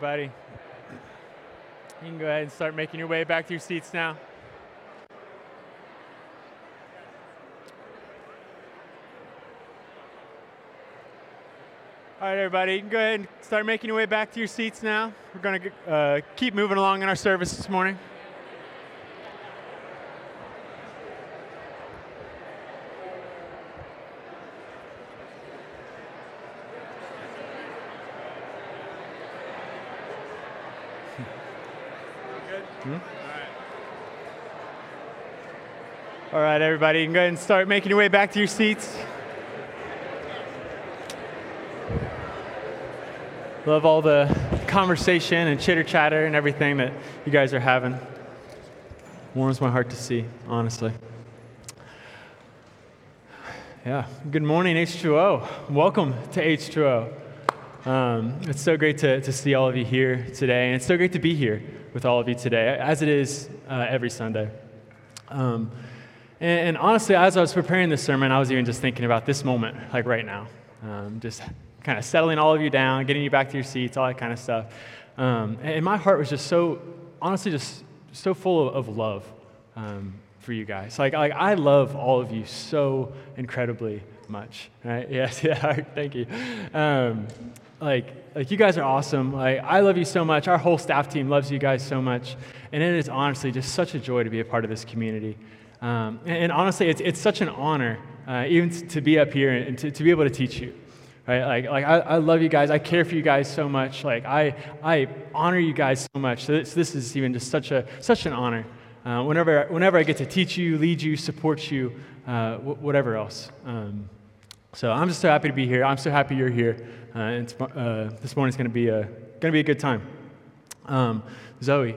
Buddy, you can go ahead and start making your way back to your seats now. All right, everybody, you can go ahead and start making your way back to your seats now. We're going to uh, keep moving along in our service this morning. All right, everybody, you can go ahead and start making your way back to your seats. Love all the conversation and chitter chatter and everything that you guys are having. Warms my heart to see, honestly. Yeah, good morning, H2O. Welcome to H2O. Um, it's so great to, to see all of you here today, and it's so great to be here with all of you today, as it is uh, every Sunday. Um, and, and, honestly, as I was preparing this sermon, I was even just thinking about this moment, like right now. Um, just kind of settling all of you down, getting you back to your seats, all that kind of stuff. Um, and my heart was just so, honestly, just so full of, of love um, for you guys. Like, like, I love all of you so incredibly much. Right? Yes, yeah, thank you. Um, like, like you guys are awesome. Like, I love you so much. Our whole staff team loves you guys so much. And it is honestly just such a joy to be a part of this community. Um, and, and, honestly, it's, it's such an honor uh, even to be up here and to, to be able to teach you. Right? Like, like I, I love you guys. I care for you guys so much. Like, I, I honor you guys so much. So this, this is even just such, a, such an honor. Uh, whenever, whenever I get to teach you, lead you, support you, uh, whatever else. Um, so I'm just so happy to be here. I'm so happy you're here. Uh, and uh, this morning's going to be a going to be a good time. Um, Zoe,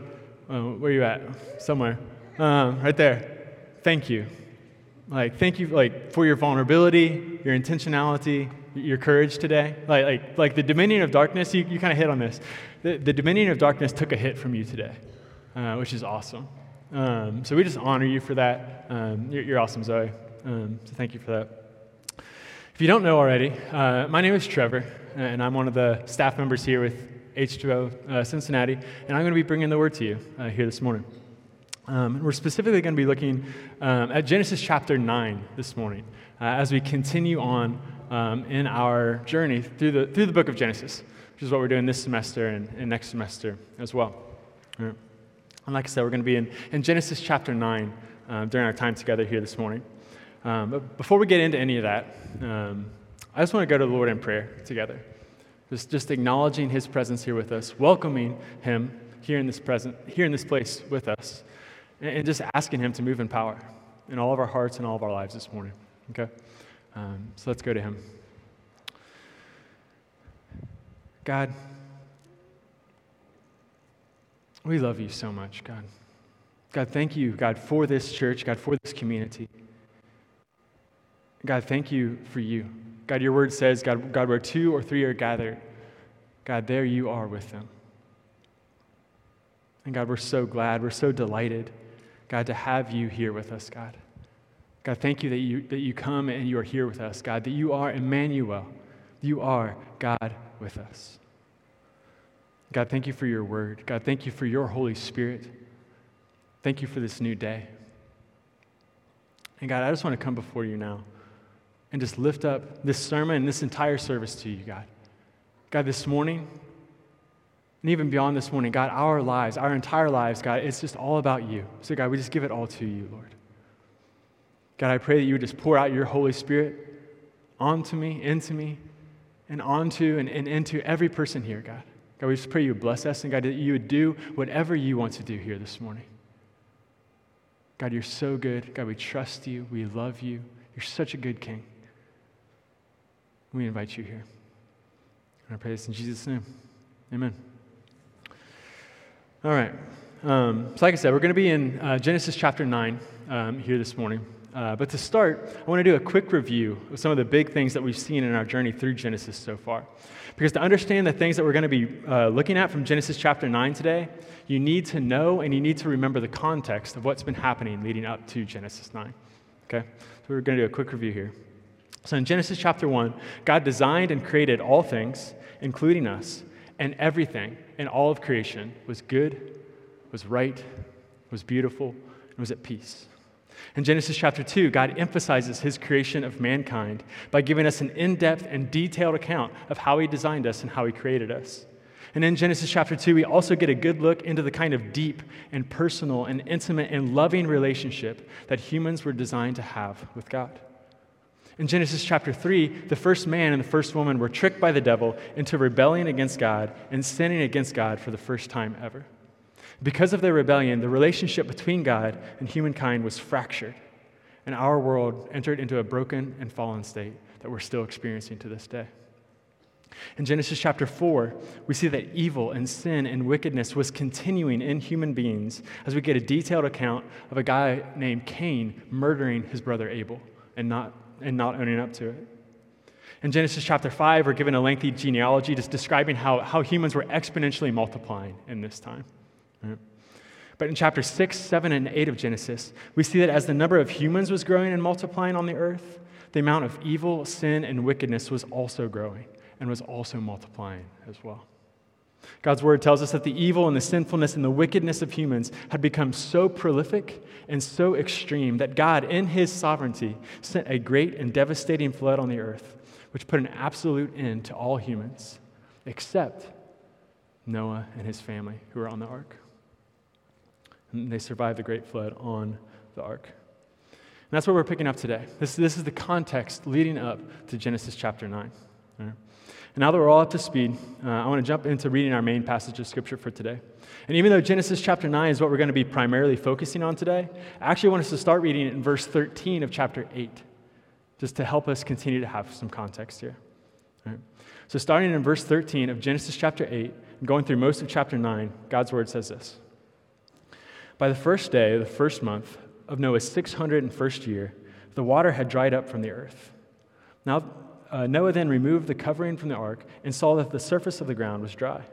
uh, where are you at? Somewhere, um, right there. Thank you. Like, thank you, like, for your vulnerability, your intentionality, your courage today. Like, like, like the dominion of darkness. You, you kind of hit on this. The, the dominion of darkness took a hit from you today, uh, which is awesome. Um, so we just honor you for that. Um, you're, you're, awesome, Zoe. Um, so thank you for that. If you don't know already, uh, my name is Trevor, and I'm one of the staff members here with H2O uh, Cincinnati, and I'm going to be bringing the word to you uh, here this morning. Um, we're specifically going to be looking um, at Genesis chapter 9 this morning uh, as we continue on um, in our journey through the, through the book of Genesis, which is what we're doing this semester and, and next semester as well. Right. And like I said, we're going to be in, in Genesis chapter 9 uh, during our time together here this morning. Um, but before we get into any of that, um, I just want to go to the Lord in prayer together. Just, just acknowledging His presence here with us, welcoming Him here in this present, here in this place with us, and, just asking Him to move in power in all of our hearts and all of our lives this morning. Okay, um, so let's go to Him. God, we love you so much, God. God, thank you, God, for this church, God, for this community. God, thank you for you. God, your word says, God, God, where two or three are gathered, God, there you are with them. And God, we're so glad, we're so delighted, God, to have you here with us, God. God, thank you that you, that you come and you are here with us, God, that you are Emmanuel. You are God with us. God, thank you for your word. God, thank you for your Holy Spirit. Thank you for this new day. And God, I just want to come before you now and just lift up this sermon and this entire service to you, God. God, this morning, and even beyond this morning, God, our lives, our entire lives, God, it's just all about you. So, God, we just give it all to you, Lord. God, I pray that you would just pour out your Holy Spirit onto me, into me, and onto and, and into every person here, God. God, we just pray you would bless us, and God, that you would do whatever you want to do here this morning. God, you're so good. God, we trust you. We love you. You're such a good king. We invite you here. And I pray this in Jesus' name. Amen. All right. Um, so, like I said, we're going to be in uh, Genesis chapter 9 um, here this morning. Uh, but to start, I want to do a quick review of some of the big things that we've seen in our journey through Genesis so far. Because to understand the things that we're going to be uh, looking at from Genesis chapter 9 today, you need to know and you need to remember the context of what's been happening leading up to Genesis 9. Okay? So, we're going to do a quick review here. So in Genesis chapter 1, God designed and created all things, including us, and everything and all of creation was good, was right, was beautiful, and was at peace. In Genesis chapter 2, God emphasizes his creation of mankind by giving us an in depth and detailed account of how he designed us and how he created us. And in Genesis chapter 2, we also get a good look into the kind of deep and personal and intimate and loving relationship that humans were designed to have with God. In Genesis chapter 3, the first man and the first woman were tricked by the devil into rebelling against God and sinning against God for the first time ever. Because of their rebellion, the relationship between God and humankind was fractured, and our world entered into a broken and fallen state that we're still experiencing to this day. In Genesis chapter 4, we see that evil and sin and wickedness was continuing in human beings as we get a detailed account of a guy named Cain murdering his brother Abel and not, and not owning up to it. In Genesis chapter 5, we're given a lengthy genealogy just describing how, how humans were exponentially multiplying in this time. But in chapter 6, 7, and 8 of Genesis, we see that as the number of humans was growing and multiplying on the earth, the amount of evil, sin, and wickedness was also growing and was also multiplying as well. God's word tells us that the evil and the sinfulness and the wickedness of humans had become so prolific and so extreme that God, in his sovereignty, sent a great and devastating flood on the earth, which put an absolute end to all humans, except Noah and his family who were on the ark. And they survived the great flood on the ark. And that's what we're picking up today. This, this is the context leading up to Genesis chapter 9. And now that we're all up to speed, uh, I want to jump into reading our main passage of Scripture for today. And even though Genesis chapter 9 is what we're going to be primarily focusing on today, I actually want us to start reading it in verse 13 of chapter 8, just to help us continue to have some context here. So, starting in verse 13 of Genesis chapter 8, and going through most of chapter 9, God's word says this By the first day of the first month of Noah's 601st year, the water had dried up from the earth. Now, uh, Noah then removed the covering from the ark and saw that the surface of the ground was dry.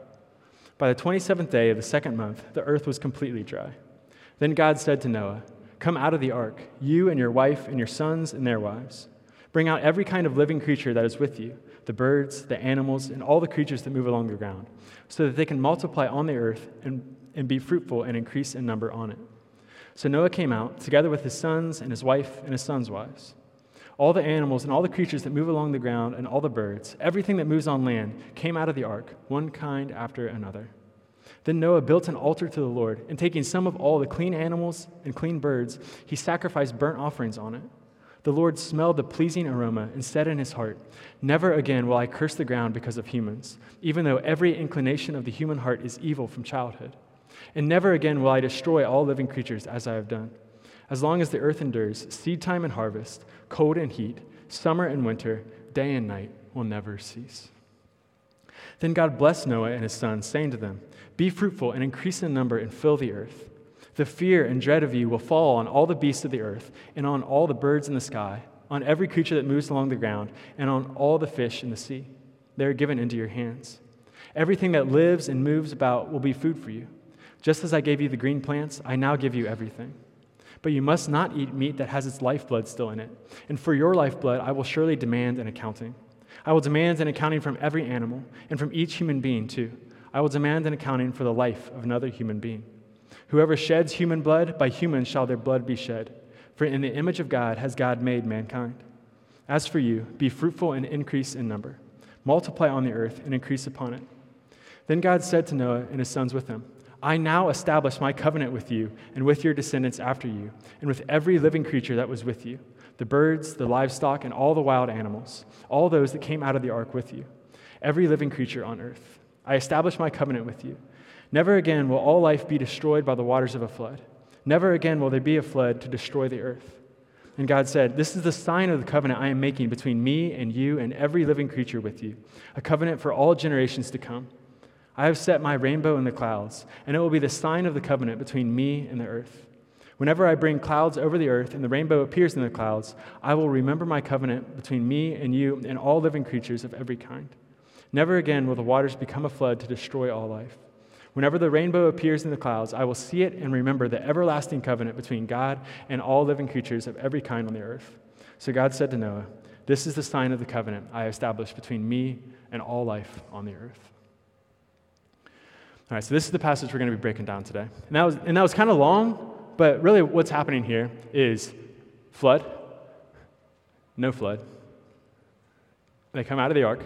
By the 27th day of the second month, the earth was completely dry. Then God said to Noah, Come out of the ark, you and your wife and your sons and their wives. Bring out every kind of living creature that is with you the birds, the animals, and all the creatures that move along the ground, so that they can multiply on the earth and, and be fruitful and increase in number on it. So Noah came out, together with his sons and his wife and his sons' wives all the animals and all the creatures that move along the ground and all the birds, everything that moves on land, came out of the ark, one kind after another. Then Noah built an altar to the Lord, and taking some of all the clean animals and clean birds, he sacrificed burnt offerings on it. The Lord smelled the pleasing aroma and said in his heart, Never again will I curse the ground because of humans, even though every inclination of the human heart is evil from childhood. And never again will I destroy all living creatures as I have done. As long as the earth endures, seed time and harvest, cold and heat, summer and winter, day and night will never cease. Then God blessed Noah and his sons, saying to them, Be fruitful and increase in number and fill the earth. The fear and dread of you will fall on all the beasts of the earth, and on all the birds in the sky, on every creature that moves along the ground, and on all the fish in the sea. They are given into your hands. Everything that lives and moves about will be food for you. Just as I gave you the green plants, I now give you everything. But you must not eat meat that has its lifeblood still in it. And for your lifeblood, I will surely demand an accounting. I will demand an accounting from every animal, and from each human being, too. I will demand an accounting for the life of another human being. Whoever sheds human blood, by humans shall their blood be shed. For in the image of God has God made mankind. As for you, be fruitful and increase in number. Multiply on the earth and increase upon it. Then God said to Noah and his sons with him, I now establish my covenant with you and with your descendants after you, and with every living creature that was with you the birds, the livestock, and all the wild animals, all those that came out of the ark with you, every living creature on earth. I establish my covenant with you. Never again will all life be destroyed by the waters of a flood. Never again will there be a flood to destroy the earth. And God said, This is the sign of the covenant I am making between me and you and every living creature with you, a covenant for all generations to come. I have set my rainbow in the clouds, and it will be the sign of the covenant between me and the earth. Whenever I bring clouds over the earth and the rainbow appears in the clouds, I will remember my covenant between me and you and all living creatures of every kind. Never again will the waters become a flood to destroy all life. Whenever the rainbow appears in the clouds, I will see it and remember the everlasting covenant between God and all living creatures of every kind on the earth. So God said to Noah, This is the sign of the covenant I have established between me and all life on the earth. All right, so this is the passage we're going to be breaking down today. And that was, and that was kind of long, but really what's happening here is flood, no flood. They come out of the ark.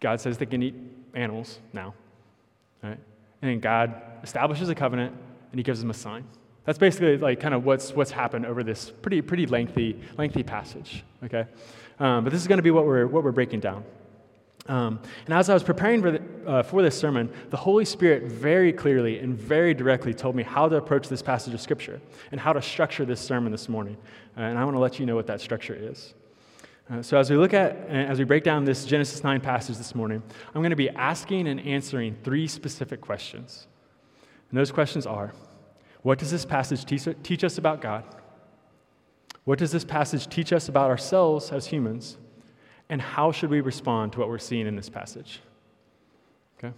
God says they can eat animals now. Right? And then God establishes a covenant and he gives them a sign. That's basically like kind of what's, what's happened over this pretty, pretty lengthy, lengthy passage. Okay? Um, but this is going to be what we're, what we're breaking down. Um, and as I was preparing for, the, uh, for this sermon, the Holy Spirit very clearly and very directly told me how to approach this passage of Scripture and how to structure this sermon this morning. Uh, and I want to let you know what that structure is. Uh, so, as we look at, as we break down this Genesis 9 passage this morning, I'm going to be asking and answering three specific questions. And those questions are What does this passage teach us about God? What does this passage teach us about ourselves as humans? and how should we respond to what we're seeing in this passage? Okay?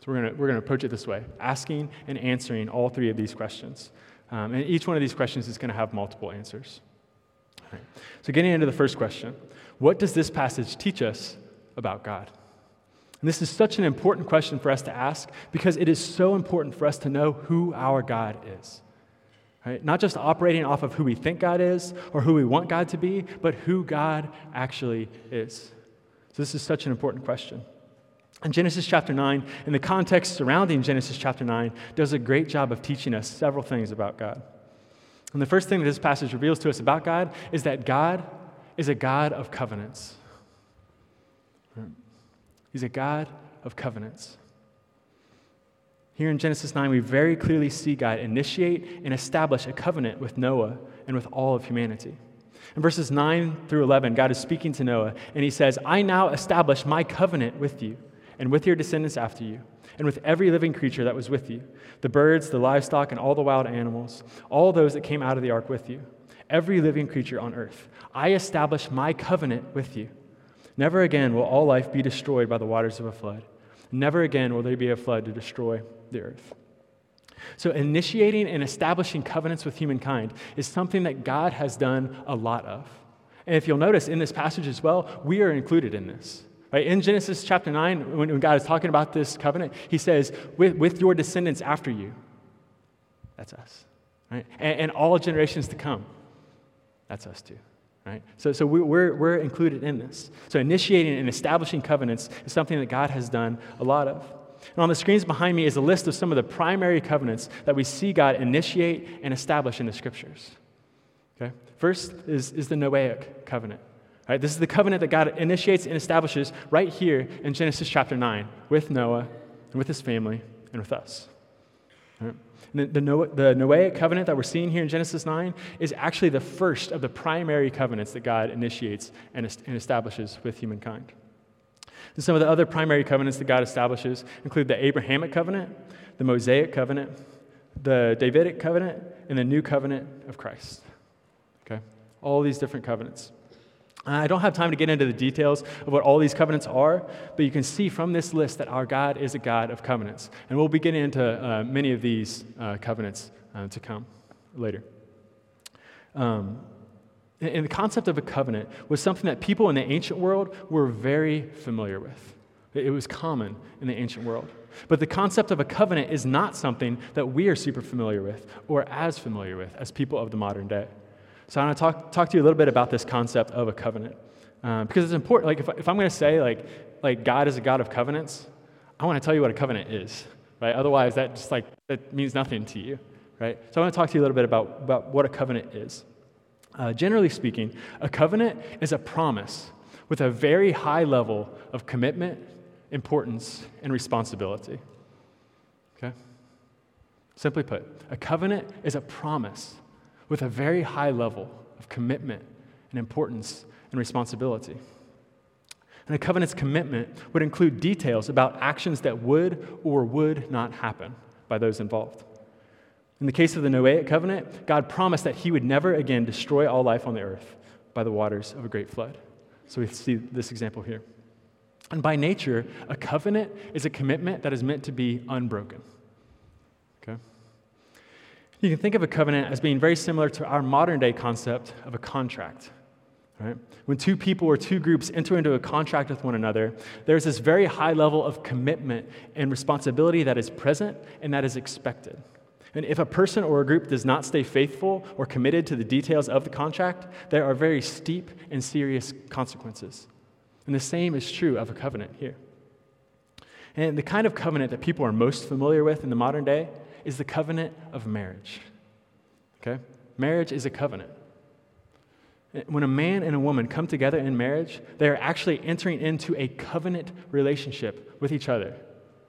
So we're going we're gonna approach it this way asking and answering all three of these questions. Um, and each one of these questions is going to have multiple answers. So, getting into the first question what does this passage teach us about God? And this is such an important question for us to ask because it is so important for us to know who our God is. Right? Not just operating off of who we think God is or who we want God to be, but who God actually is. So, this is such an important question. And Genesis chapter 9, in the context surrounding Genesis chapter 9, does a great job of teaching us several things about God. And the first thing that this passage reveals to us about God is that God is a God of covenants. He's a God of covenants. Here in Genesis 9, we very clearly see God initiate and establish a covenant with Noah and with all of humanity. In verses 9 through 11, God is speaking to Noah, and he says, I now establish my covenant with you and with your descendants after you, and with every living creature that was with you the birds, the livestock, and all the wild animals, all those that came out of the ark with you, every living creature on earth. I establish my covenant with you. Never again will all life be destroyed by the waters of a flood. Never again will there be a flood to destroy the earth. So, initiating and establishing covenants with humankind is something that God has done a lot of. And if you'll notice in this passage as well, we are included in this. Right? In Genesis chapter 9, when God is talking about this covenant, he says, with, with your descendants after you. That's us. Right? And, and all generations to come. That's us too. Right? So, so we, we're, we're included in this. So, initiating and establishing covenants is something that God has done a lot of. And on the screens behind me is a list of some of the primary covenants that we see God initiate and establish in the scriptures. Okay? First is, is the Noahic covenant. Right? This is the covenant that God initiates and establishes right here in Genesis chapter 9 with Noah and with his family and with us. Right? The, the, Noah, the Noahic covenant that we're seeing here in Genesis 9 is actually the first of the primary covenants that God initiates and, and establishes with humankind. And some of the other primary covenants that God establishes include the Abrahamic covenant, the Mosaic covenant, the Davidic covenant, and the new covenant of Christ. Okay? All these different covenants. I don't have time to get into the details of what all these covenants are, but you can see from this list that our God is a God of covenants. And we'll be getting into uh, many of these uh, covenants uh, to come later. Um, and the concept of a covenant was something that people in the ancient world were very familiar with. It was common in the ancient world. But the concept of a covenant is not something that we are super familiar with or as familiar with as people of the modern day. So I want to talk, talk to you a little bit about this concept of a covenant. Um, because it's important. Like, if, if I'm going to say, like, like, God is a God of covenants, I want to tell you what a covenant is, right? Otherwise, that just, like, that means nothing to you, right? So I want to talk to you a little bit about, about what a covenant is. Uh, generally speaking, a covenant is a promise with a very high level of commitment, importance, and responsibility. Okay? Simply put, a covenant is a promise with a very high level of commitment and importance and responsibility. And a covenant's commitment would include details about actions that would or would not happen by those involved. In the case of the Noahic covenant, God promised that he would never again destroy all life on the earth by the waters of a great flood. So we see this example here. And by nature, a covenant is a commitment that is meant to be unbroken. You can think of a covenant as being very similar to our modern day concept of a contract. Right? When two people or two groups enter into a contract with one another, there's this very high level of commitment and responsibility that is present and that is expected. And if a person or a group does not stay faithful or committed to the details of the contract, there are very steep and serious consequences. And the same is true of a covenant here. And the kind of covenant that people are most familiar with in the modern day is the covenant of marriage. Okay? Marriage is a covenant. When a man and a woman come together in marriage, they are actually entering into a covenant relationship with each other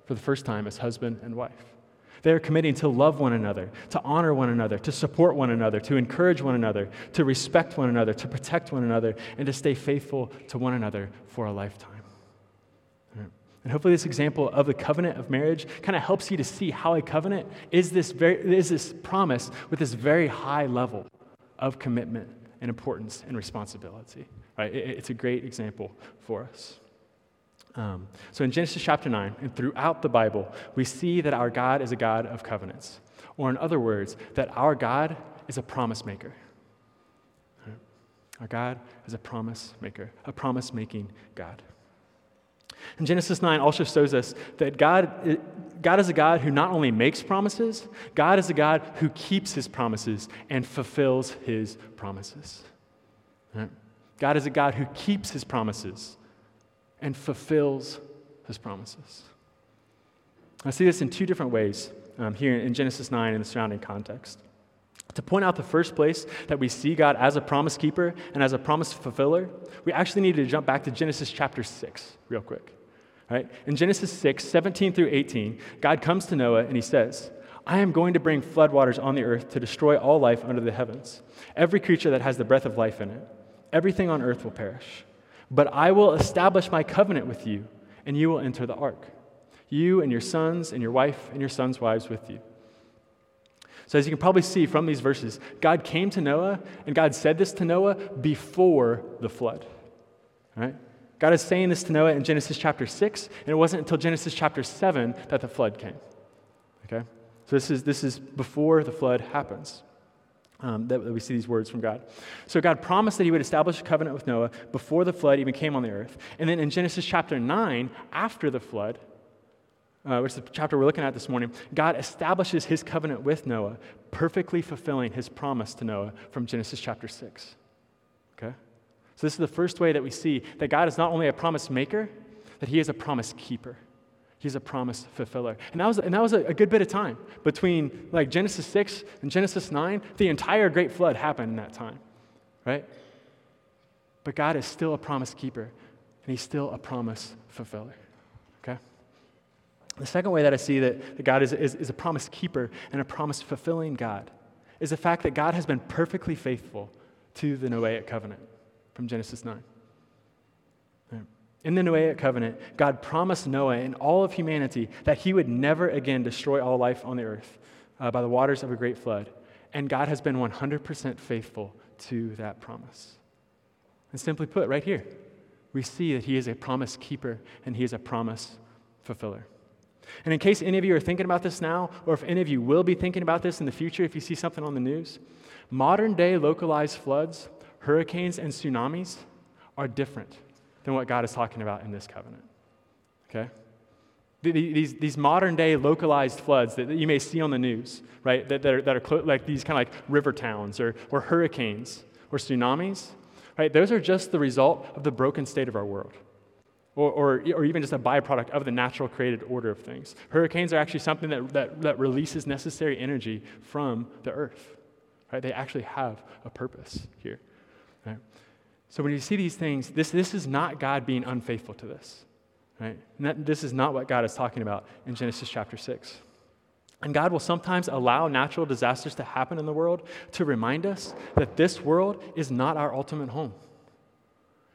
for the first time as husband and wife. They are committing to love one another, to honor one another, to support one another, to encourage one another, to respect one another, to protect one another, and to stay faithful to one another for a lifetime. And hopefully, this example of the covenant of marriage kind of helps you to see how a covenant is this, very, is this promise with this very high level of commitment and importance and responsibility. Right? It, it's a great example for us. Um, so in Genesis chapter 9 and throughout the Bible, we see that our God is a God of covenants. Or, in other words, that our God is a promise maker. Our God is a promise maker, a promise making God. And Genesis 9 also shows us that God, God is a God who not only makes promises, God is a God who keeps his promises and fulfills his promises. Right? God is a God who keeps his promises and fulfills his promises. I see this in two different ways um, here in Genesis 9 and the surrounding context. To point out the first place that we see God as a promise keeper and as a promise fulfiller, we actually need to jump back to Genesis chapter 6 real quick. Right? In Genesis 6, 17 through 18, God comes to Noah and he says, I am going to bring floodwaters on the earth to destroy all life under the heavens, every creature that has the breath of life in it. Everything on earth will perish. But I will establish my covenant with you, and you will enter the ark, you and your sons, and your wife, and your sons' wives with you. So, as you can probably see from these verses, God came to Noah, and God said this to Noah before the flood. Right? God is saying this to Noah in Genesis chapter 6, and it wasn't until Genesis chapter 7 that the flood came. Okay? So, this is, this is before the flood happens um, that, that we see these words from God. So God promised that he would establish a covenant with Noah before the flood even came on the earth. And then in Genesis chapter 9, after the flood, uh, which is the chapter we're looking at this morning, God establishes his covenant with Noah, perfectly fulfilling his promise to Noah from Genesis chapter 6. Okay? So this is the first way that we see that God is not only a promise maker, that he is a promise keeper. He's a promise fulfiller. And that was, and that was a, a, good bit of time between like Genesis 6 and Genesis 9. The entire great flood happened in that time, right? But God is still a promise keeper, and He's still a promise fulfiller? The second way that I see that, that God is, is, is a promise keeper and a promise fulfilling God is the fact that God has been perfectly faithful to the Noahic covenant from Genesis 9. In the Noahic covenant, God promised Noah and all of humanity that he would never again destroy all life on the earth uh, by the waters of a great flood. And God has been 100% faithful to that promise. And simply put, right here, we see that he is a promise keeper and he is a promise fulfiller. And in case any of you are thinking about this now, or if any of you will be thinking about this in the future if you see something on the news, modern day localized floods, hurricanes, and tsunamis are different than what God is talking about in this covenant. Okay? These, these modern day localized floods that you may see on the news, right, that, that are, that are clo- like these kind of like river towns or, or hurricanes or tsunamis, right, those are just the result of the broken state of our world. Or, or, or even just a byproduct of the natural created order of things. Hurricanes are actually something that, that, that releases necessary energy from the earth. Right? They actually have a purpose here. Right? So when you see these things, this, this is not God being unfaithful to this. Right? That, this is not what God is talking about in Genesis chapter 6. And God will sometimes allow natural disasters to happen in the world to remind us that this world is not our ultimate home.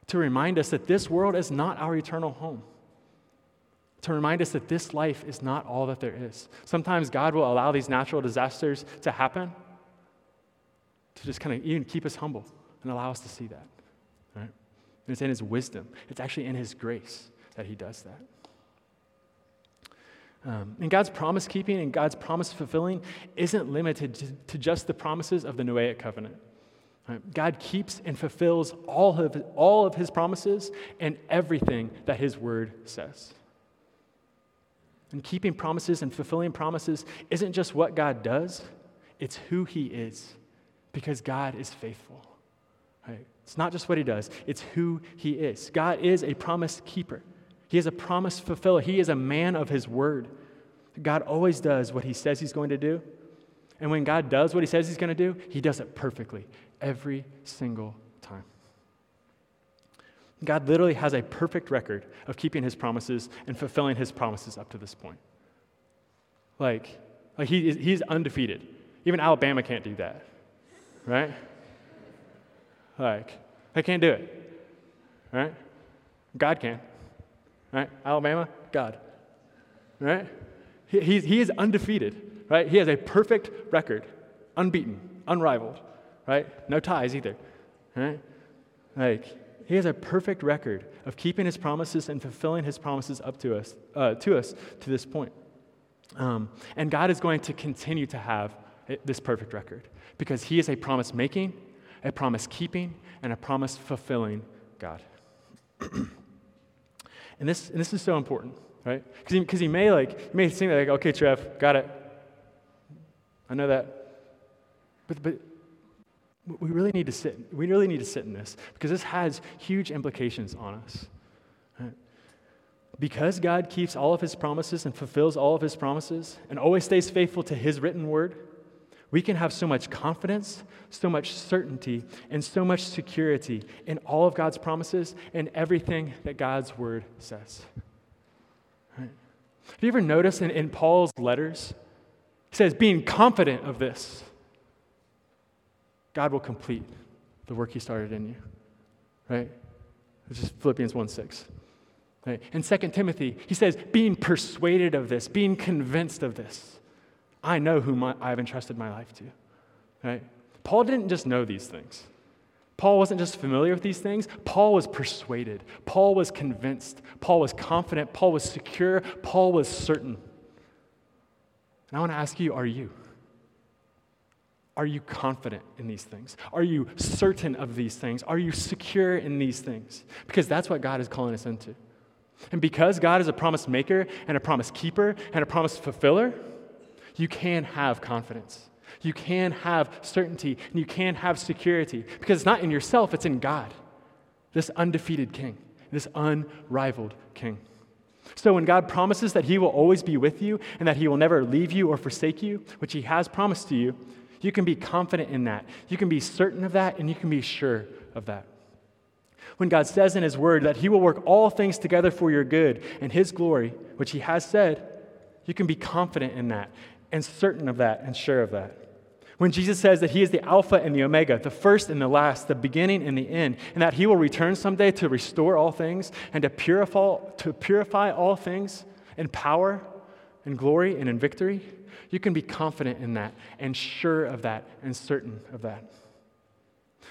To remind us that this world is not our eternal home. To remind us that this life is not all that there is. Sometimes God will allow these natural disasters to happen to just kind of even keep us humble and allow us to see that. Right? And It's in his wisdom. It's actually in his grace that he does that. Um, and God's promise keeping and God's promise fulfilling isn't limited to, to, just the promises of the Noahic covenant. God keeps and fulfills all of, all of his promises and everything that his word says. And keeping promises and fulfilling promises isn't just what God does, it's who he is, because God is faithful. Right? It's not just what he does, it's who he is. God is a promise keeper, he is a promise fulfiller, he is a man of his word. God always does what he says he's going to do. And when God does what he says he's going to do, he does it perfectly every single time. God literally has a perfect record of keeping his promises and fulfilling his promises up to this point. Like, like he, he's undefeated. Even Alabama can't do that, right? Like, they can't do it, right? God can, right? Alabama, God, right? He, he is undefeated, right? He has a perfect record, unbeaten, unrivaled right? No ties either, right? Like, he has a perfect record of keeping his promises and fulfilling his promises up to us, uh, to us to this point. Um, and God is going to continue to have this perfect record because he is a promise making, a promise keeping, and a promise fulfilling God. and, this, and this is so important, right? Because he, he may like, he may seem like, okay, Trev, got it. I know that. But, but we really need to sit, we really need to sit in this because this has huge implications on us. Because God keeps all of his promises and fulfills all of his promises and always stays faithful to his written word, we can have so much confidence, so much certainty, and so much security in all of God's promises and everything that God's word says. Right? Have you ever noticed in, in Paul's letters, he says, being confident of this? God will complete the work he started in you. Right? It's is Philippians 1 6. Right? In 2 Timothy, he says, being persuaded of this, being convinced of this. I know whom I, have entrusted my life to. Right? Paul didn't just know these things. Paul wasn't just familiar with these things. Paul was persuaded. Paul was convinced. Paul was confident. Paul was secure. Paul was certain. And I want to ask you, are you? Are you confident in these things? Are you certain of these things? Are you secure in these things? Because that's what God is calling us into. And because God is a promise maker and a promise keeper and a promise fulfiller, you can have confidence. You can have certainty and you can have security because it's not in yourself, it's in God, this undefeated king, this unrivaled king. So when God promises that he will always be with you and that he will never leave you or forsake you, which he has promised to you, you can be confident in that. You can be certain of that, and you can be sure of that. When God says in His Word that He will work all things together for your good and His glory, which He has said, you can be confident in that and certain of that and sure of that. When Jesus says that He is the Alpha and the Omega, the first and the last, the beginning and the end, and that He will return someday to restore all things and to purify, to purify all things in power and glory and in victory, you can be confident in that and sure of that and certain of that.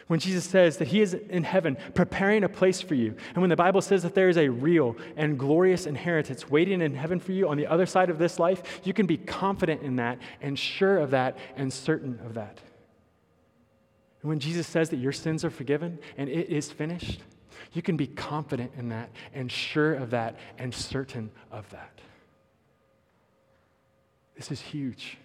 When Jesus says that He is in heaven preparing a place for you, and when the Bible says that there is a real and glorious inheritance waiting in heaven for you on the other side of this life, you can be confident in that and sure of that and certain of that. And when Jesus says that your sins are forgiven and it is finished, you can be confident in that and sure of that and certain of that. This is huge.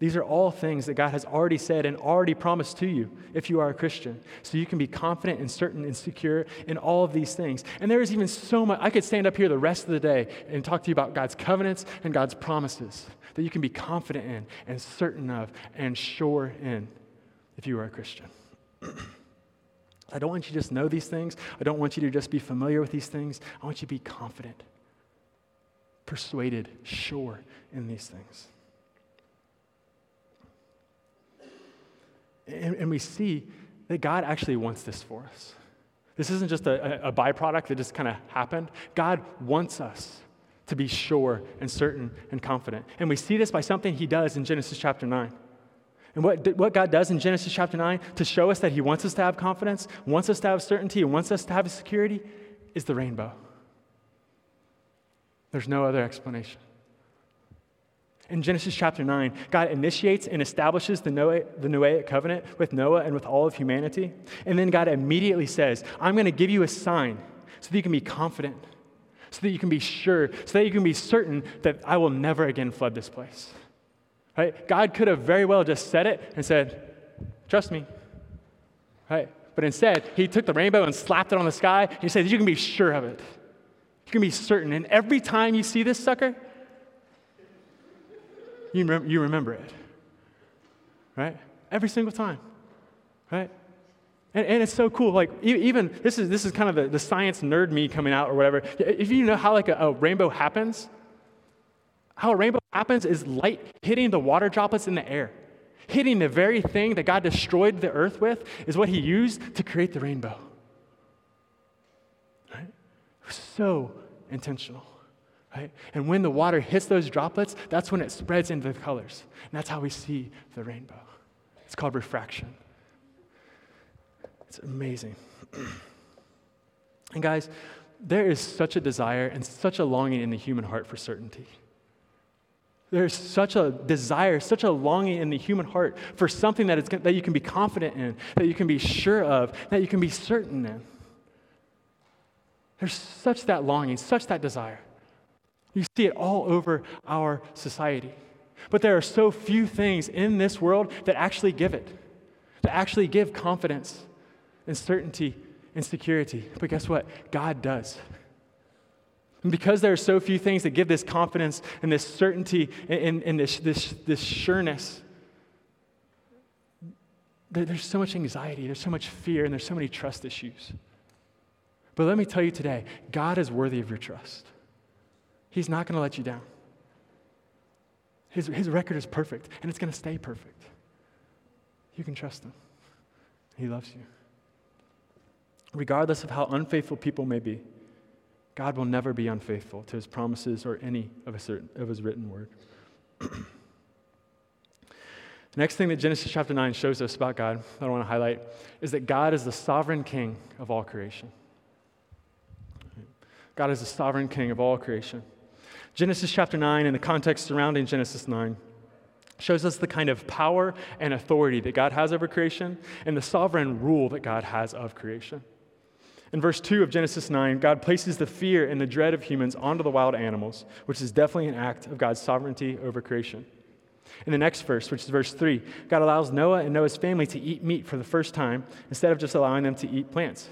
These are all things that God has already said and already promised to you if you are a Christian. So you can be confident and certain and secure in all of these things. And there is even so much, I could stand up here the rest of the day and talk to you about God's covenants and God's promises that you can be confident in and certain of and sure in if you are a Christian. I don't want you to just know these things. I don't want you to just be familiar with these things. I want you to be confident persuaded, sure in these things. And, and we see that God actually wants this for us. This isn't just a, a byproduct that just kind of happened. God wants us to be sure and certain and confident. And we see this by something he does in Genesis chapter 9. And what, what God does in Genesis chapter 9 to show us that he wants us to have confidence, wants us to have certainty, and wants us to have security is the rainbow. There's no other explanation. In Genesis chapter 9, God initiates and establishes the, Noah, the Noahic covenant with Noah and with all of humanity. And then God immediately says, I'm going to give you a sign so that you can be confident, so that you can be sure, so that you can be certain that I will never again flood this place. Right? God could have very well just said it and said, Trust me. Right? But instead, he took the rainbow and slapped it on the sky. And he said, You can be sure of it. You can be certain. And every time you see this sucker, you, rem- you remember it. Right? Every single time. Right? And, and it's so cool. Like, even this is, this is kind of the, the science nerd me coming out or whatever. If you know how like a, a rainbow happens, how a rainbow happens is light hitting the water droplets in the air. Hitting the very thing that God destroyed the earth with is what he used to create the rainbow. Right? So intentional. Right? And when the water hits those droplets, that's when it spreads into the colors. And that's how we see the rainbow. It's called refraction. It's amazing. and guys, there is such a desire and such a longing in the human heart for certainty. There's such a desire, such a longing in the human heart for something that, is, that you can be confident in, that you can be sure of, that you can be certain in. There's such that longing, such that desire. You see it all over our society. But there are so few things in this world that actually give it, that actually give confidence and certainty and security. But guess what? God does. And because there are so few things that give this confidence and this certainty and, and this, this, this sureness, there's so much anxiety, there's so much fear, and there's so many trust issues. But let me tell you today God is worthy of your trust. He's not going to let you down. His, his record is perfect, and it's going to stay perfect. You can trust him. He loves you. Regardless of how unfaithful people may be, God will never be unfaithful to his promises or any of, certain, of his written word. the next thing that Genesis chapter 9 shows us about God, that I want to highlight, is that God is the sovereign king of all creation. God is the sovereign king of all creation. Genesis chapter 9 and the context surrounding Genesis 9 shows us the kind of power and authority that God has over creation and the sovereign rule that God has of creation. In verse 2 of Genesis 9, God places the fear and the dread of humans onto the wild animals, which is definitely an act of God's sovereignty over creation. In the next verse, which is verse 3, God allows Noah and Noah's family to eat meat for the first time instead of just allowing them to eat plants.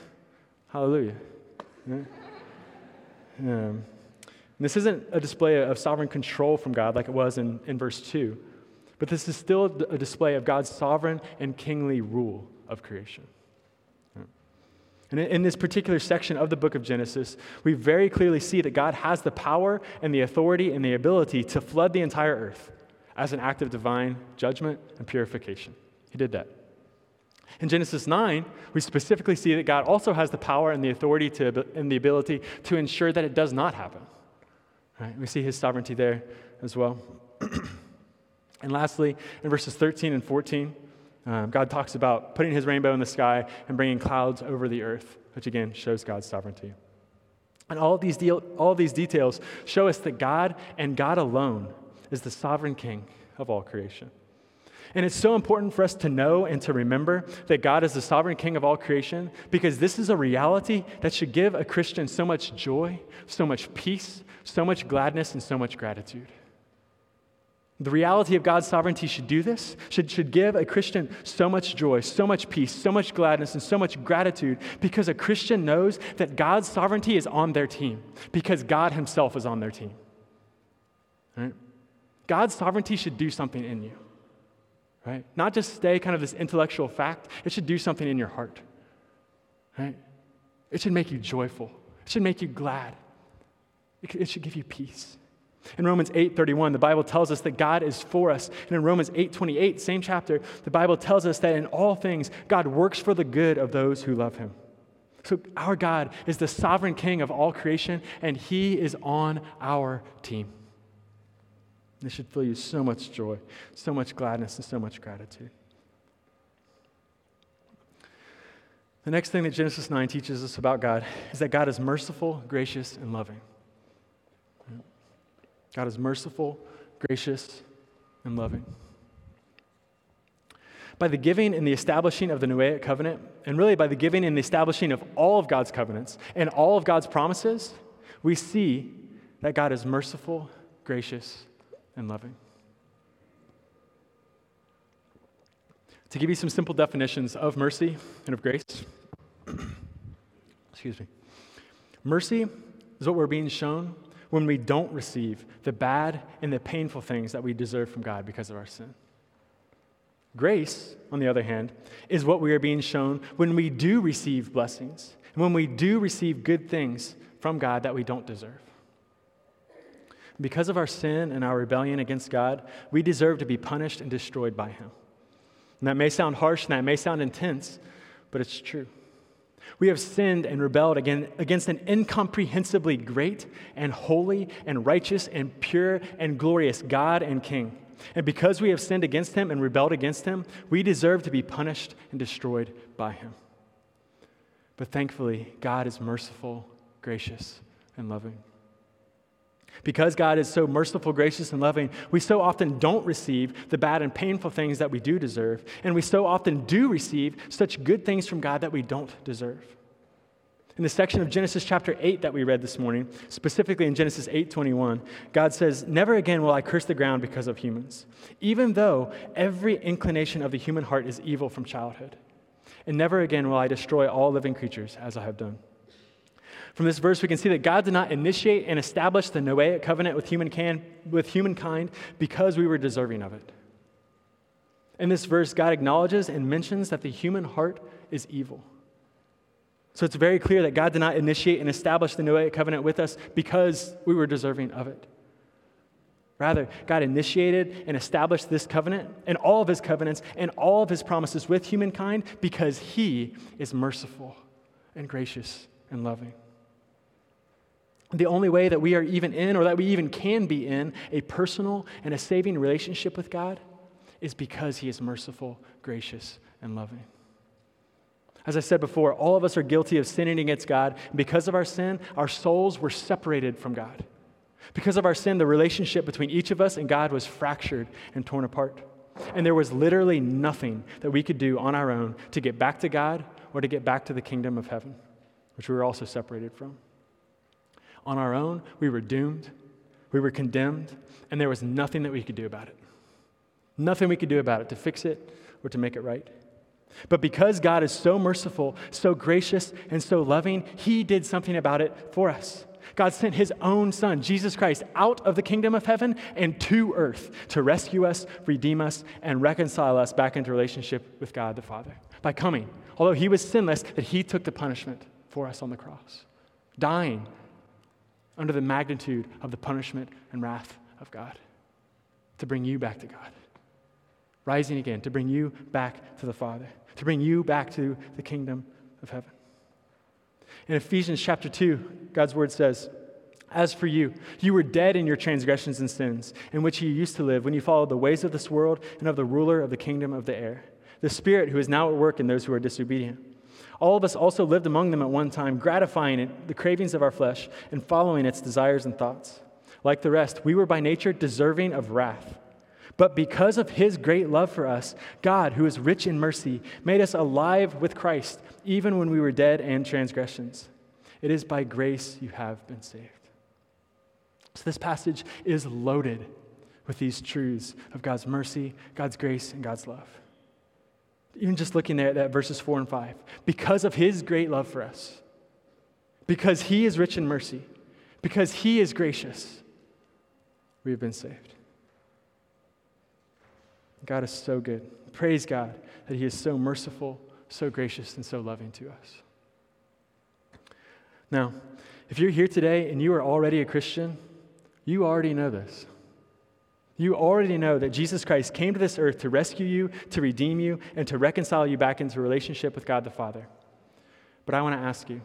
Hallelujah. Yeah. Um, this isn't a display of sovereign control from God like it was in, in verse 2, but this is still a display of God's sovereign and kingly rule of creation. And in this particular section of the book of Genesis, we very clearly see that God has the power and the authority and the ability to flood the entire earth as an act of divine judgment and purification. He did that. In Genesis 9, we specifically see that God also has the power and the authority to, and the ability to ensure that it does not happen. Right? We see his sovereignty there as well. and lastly, in verses 13 and 14, um, God talks about putting his rainbow in the sky and bringing clouds over the earth, which again shows God's sovereignty. And all these, deal, all these details show us that God and God alone is the sovereign king of all creation. And it's so important for us to know and to remember that God is the sovereign king of all creation because this is a reality that should give a Christian so much joy, so much peace, so much gladness, and so much gratitude. The reality of God's sovereignty should do this, should, should give a Christian so much joy, so much peace, so much gladness, and so much gratitude because a Christian knows that God's sovereignty is on their team, because God Himself is on their team. God's sovereignty should do something in you. Right? Not just stay kind of this intellectual fact, it should do something in your heart. Right? It should make you joyful. It should make you glad. It should give you peace. In Romans 8:31, the Bible tells us that God is for us. And in Romans 8:28, same chapter, the Bible tells us that in all things God works for the good of those who love him. So our God is the sovereign king of all creation and he is on our team. This should fill you so much joy, so much gladness, and so much gratitude. The next thing that Genesis 9 teaches us about God is that God is merciful, gracious, and loving. God is merciful, gracious, and loving. By the giving and the establishing of the Noahic covenant, and really by the giving and the establishing of all of God's covenants and all of God's promises, we see that God is merciful, gracious, and loving. To give you some simple definitions of mercy and of grace, excuse me. Mercy is what we're being shown when we don't receive the bad and the painful things that we deserve from God because of our sin. Grace, on the other hand, is what we are being shown when we do receive blessings and when we do receive good things from God that we don't deserve. Because of our sin and our rebellion against God, we deserve to be punished and destroyed by Him. And that may sound harsh and that may sound intense, but it's true. We have sinned and rebelled against an incomprehensibly great and holy and righteous and pure and glorious God and King. And because we have sinned against him and rebelled against him, we deserve to be punished and destroyed by him. But thankfully, God is merciful, gracious, and loving. Because God is so merciful, gracious, and loving, we so often don't receive the bad and painful things that we do deserve. And we so often do receive such good things from God that we don't deserve. In the section of Genesis chapter 8 that we read this morning, specifically in Genesis 8:21, God says, "Never again will I curse the ground because of humans, even though every inclination of the human heart is evil from childhood. And never again will I destroy all living creatures as I have done." From this verse, we can see that God did not initiate and establish the Noahic covenant with, humankind, with humankind because we were deserving of it. In this verse, God acknowledges and mentions that the human heart is evil. So it's very clear that God did not initiate and establish the Noahic covenant with us because we were deserving of it. Rather, God initiated and established this covenant and all of his covenants and all of his promises with humankind because he is merciful and gracious and loving. The only way that we are even in, or that we even can be in, a personal and a saving relationship with God is because He is merciful, gracious, and loving. As I said before, all of us are guilty of sinning against God. Because of our sin, our souls were separated from God. Because of our sin, the relationship between each of us and God was fractured and torn apart. And there was literally nothing that we could do on our own to get back to God or to get back to the kingdom of heaven, which we were also separated from. On our own, we were doomed, we were condemned, and there was nothing that we could do about it. Nothing we could do about it to fix it or to make it right. But because God is so merciful, so gracious, and so loving, He did something about it for us. God sent His own Son, Jesus Christ, out of the kingdom of heaven and to earth to rescue us, redeem us, and reconcile us back into relationship with God the Father by coming. Although He was sinless, that He took the punishment for us on the cross, dying under the magnitude of the punishment and wrath of God to bring you back to God. Rising again to bring you back to the Father, to bring you back to the kingdom of heaven. In Ephesians chapter 2, God's word says, As for you, you were dead in your transgressions and sins, in which you used to live when you followed the ways of this world and of the ruler of the kingdom of the air, the Spirit who is now at work in those who are disobedient. All of us also lived among them at one time, gratifying it, the cravings of our flesh and following its desires and thoughts. Like the rest, we were by nature deserving of wrath. But because of his great love for us, God, who is rich in mercy, made us alive with Christ, even when we were dead in transgressions. It is by grace you have been saved. So, this passage is loaded with these truths of God's mercy, God's grace, and God's love even just looking at, that verses 4 and 5, because of his great love for us, because he is rich in mercy, because he is gracious, we have been saved. God is so good. Praise God that he is so merciful, so gracious, and so loving to us. Now, if you're here today and you are already a Christian, you already know this. You already know that Jesus Christ came to this earth to rescue you, to redeem you, and to reconcile you back into relationship with God the Father. But I want to ask you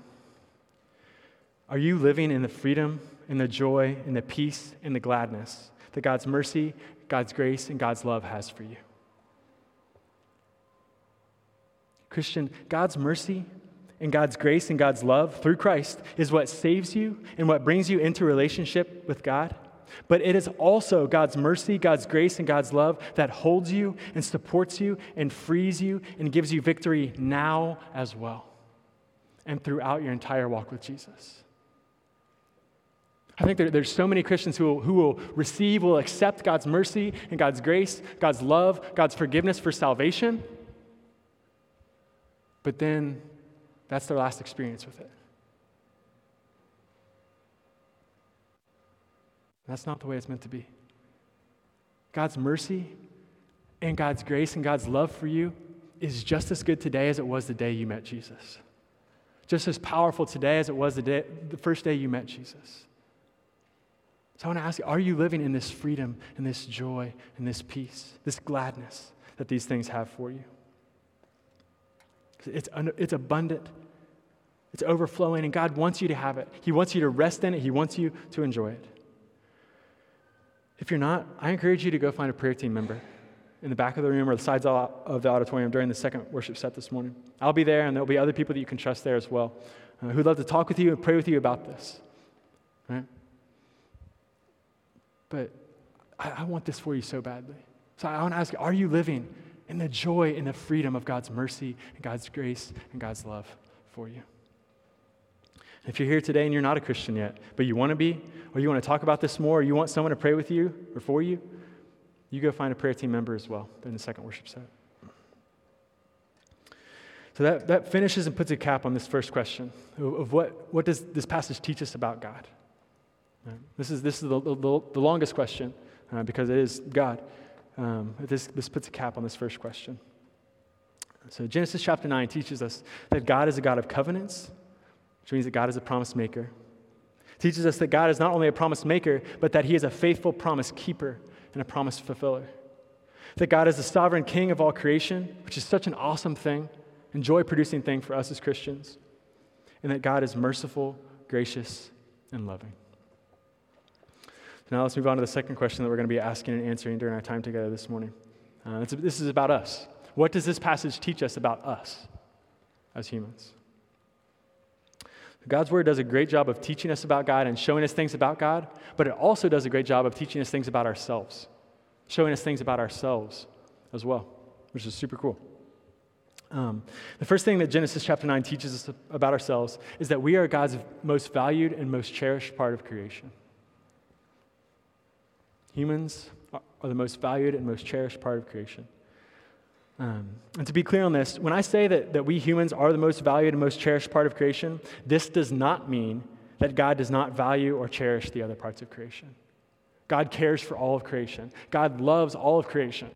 are you living in the freedom, in the joy, in the peace, in the gladness that God's mercy, God's grace, and God's love has for you? Christian, God's mercy and God's grace and God's love through Christ is what saves you and what brings you into relationship with God. But it is also God's mercy, God's grace, and God's love that holds you and supports you and frees you and gives you victory now as well and throughout your entire walk with Jesus. I think there, there's so many Christians who will, who will receive, will accept God's mercy and God's grace, God's love, God's forgiveness for salvation, but then that's their last experience with it. That's not the way it's meant to be. God's mercy and God's grace and God's love for you is just as good today as it was the day you met Jesus. Just as powerful today as it was the, day, the first day you met Jesus. So I want to ask you are you living in this freedom and this joy and this peace, this gladness that these things have for you? It's, it's abundant, it's overflowing, and God wants you to have it. He wants you to rest in it, He wants you to enjoy it. If you're not, I encourage you to go find a prayer team member in the back of the room or the sides of the auditorium during the second worship set this morning. I'll be there, and there'll be other people that you can trust there as well uh, who'd love to talk with you and pray with you about this. Right? But I, I want this for you so badly. So I want to ask you are you living in the joy and the freedom of God's mercy and God's grace and God's love for you? If you're here today and you're not a Christian yet, but you want to be, or you want to talk about this more, or you want someone to pray with you or for you, you go find a prayer team member as well in the second worship set. So that, that finishes and puts a cap on this first question of, what, what does this passage teach us about God? This is, this is the, the, the longest question uh, because it is God. Um, this, this puts a cap on this first question. So Genesis chapter 9 teaches us that God is a God of covenants which means that God is a promise maker. Teaches us that God is not only a promise maker, but that He is a faithful promise keeper and a promise fulfiller. That God is the sovereign king of all creation, which is such an awesome thing and joy producing thing for us as Christians. And that God is merciful, gracious, and loving. Now let's move on to the second question that we're going to be asking and answering during our time together this morning. Uh, this is about us. What does this passage teach us about us as humans? God's Word does a great job of teaching us about God and showing us things about God, but it also does a great job of teaching us things about ourselves, showing us things about ourselves as well, which is super cool. Um, the first thing that Genesis chapter 9 teaches us about ourselves is that we are God's most valued and most cherished part of creation. Humans are the most valued and most cherished part of creation. Um, and to be clear on this, when I say that, that we humans are the most valued and most cherished part of creation, this does not mean that God does not value or cherish the other parts of creation. God cares for all of creation, God loves all of creation.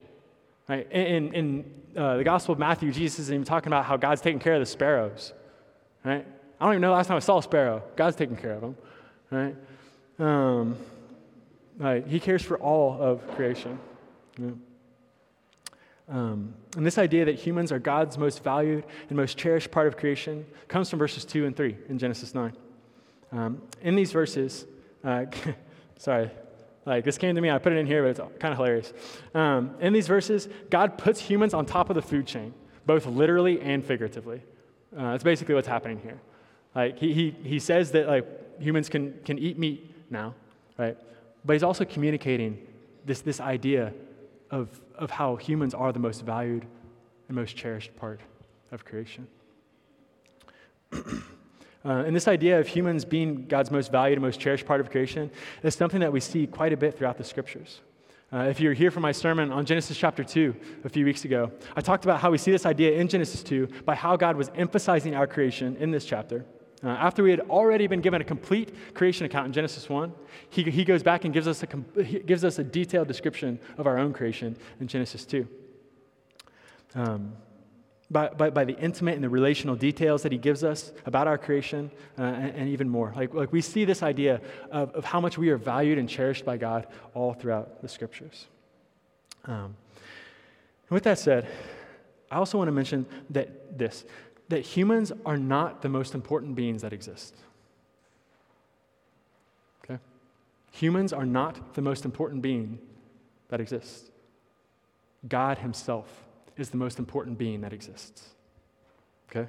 Right? In, in uh, the Gospel of Matthew, Jesus isn't even talking about how God's taking care of the sparrows. Right? I don't even know last time I saw a sparrow. God's taking care of them. Right? Um? He cares for all of creation. Yeah. Um, and this idea that humans are God's most valued and most cherished part of creation comes from verses 2 and 3 in Genesis 9. Um, in these verses, uh, sorry, like this came to me, I put it in here, but it's kind of hilarious. Um, in these verses, God puts humans on top of the food chain, both literally and figuratively. Uh, that's basically what's happening here. Like he, he, he says that like humans can, can eat meat now, right? But he's also communicating this, this idea of, of how humans are the most valued and most cherished part of creation. uh, and this idea of humans being God's most valued and most cherished part of creation is something that we see quite a bit throughout the scriptures. Uh, if you're here for my sermon on Genesis chapter 2 a few weeks ago, I talked about how we see this idea in Genesis 2 by how God was emphasizing our creation in this chapter. Uh, after we had already been given a complete creation account in Genesis 1, he, he goes back and gives us, a, gives us a detailed description of our own creation in Genesis 2. Um, by, by, by, the intimate and the relational details that he gives us about our creation uh, and, and, even more. Like, like we see this idea of, of how much we are valued and cherished by God all throughout the scriptures. Um, with that said, I also want to mention that this that humans are not the most important beings that exist. Okay? Humans are not the most important being that exists. God Himself is the most important being that exists. Okay?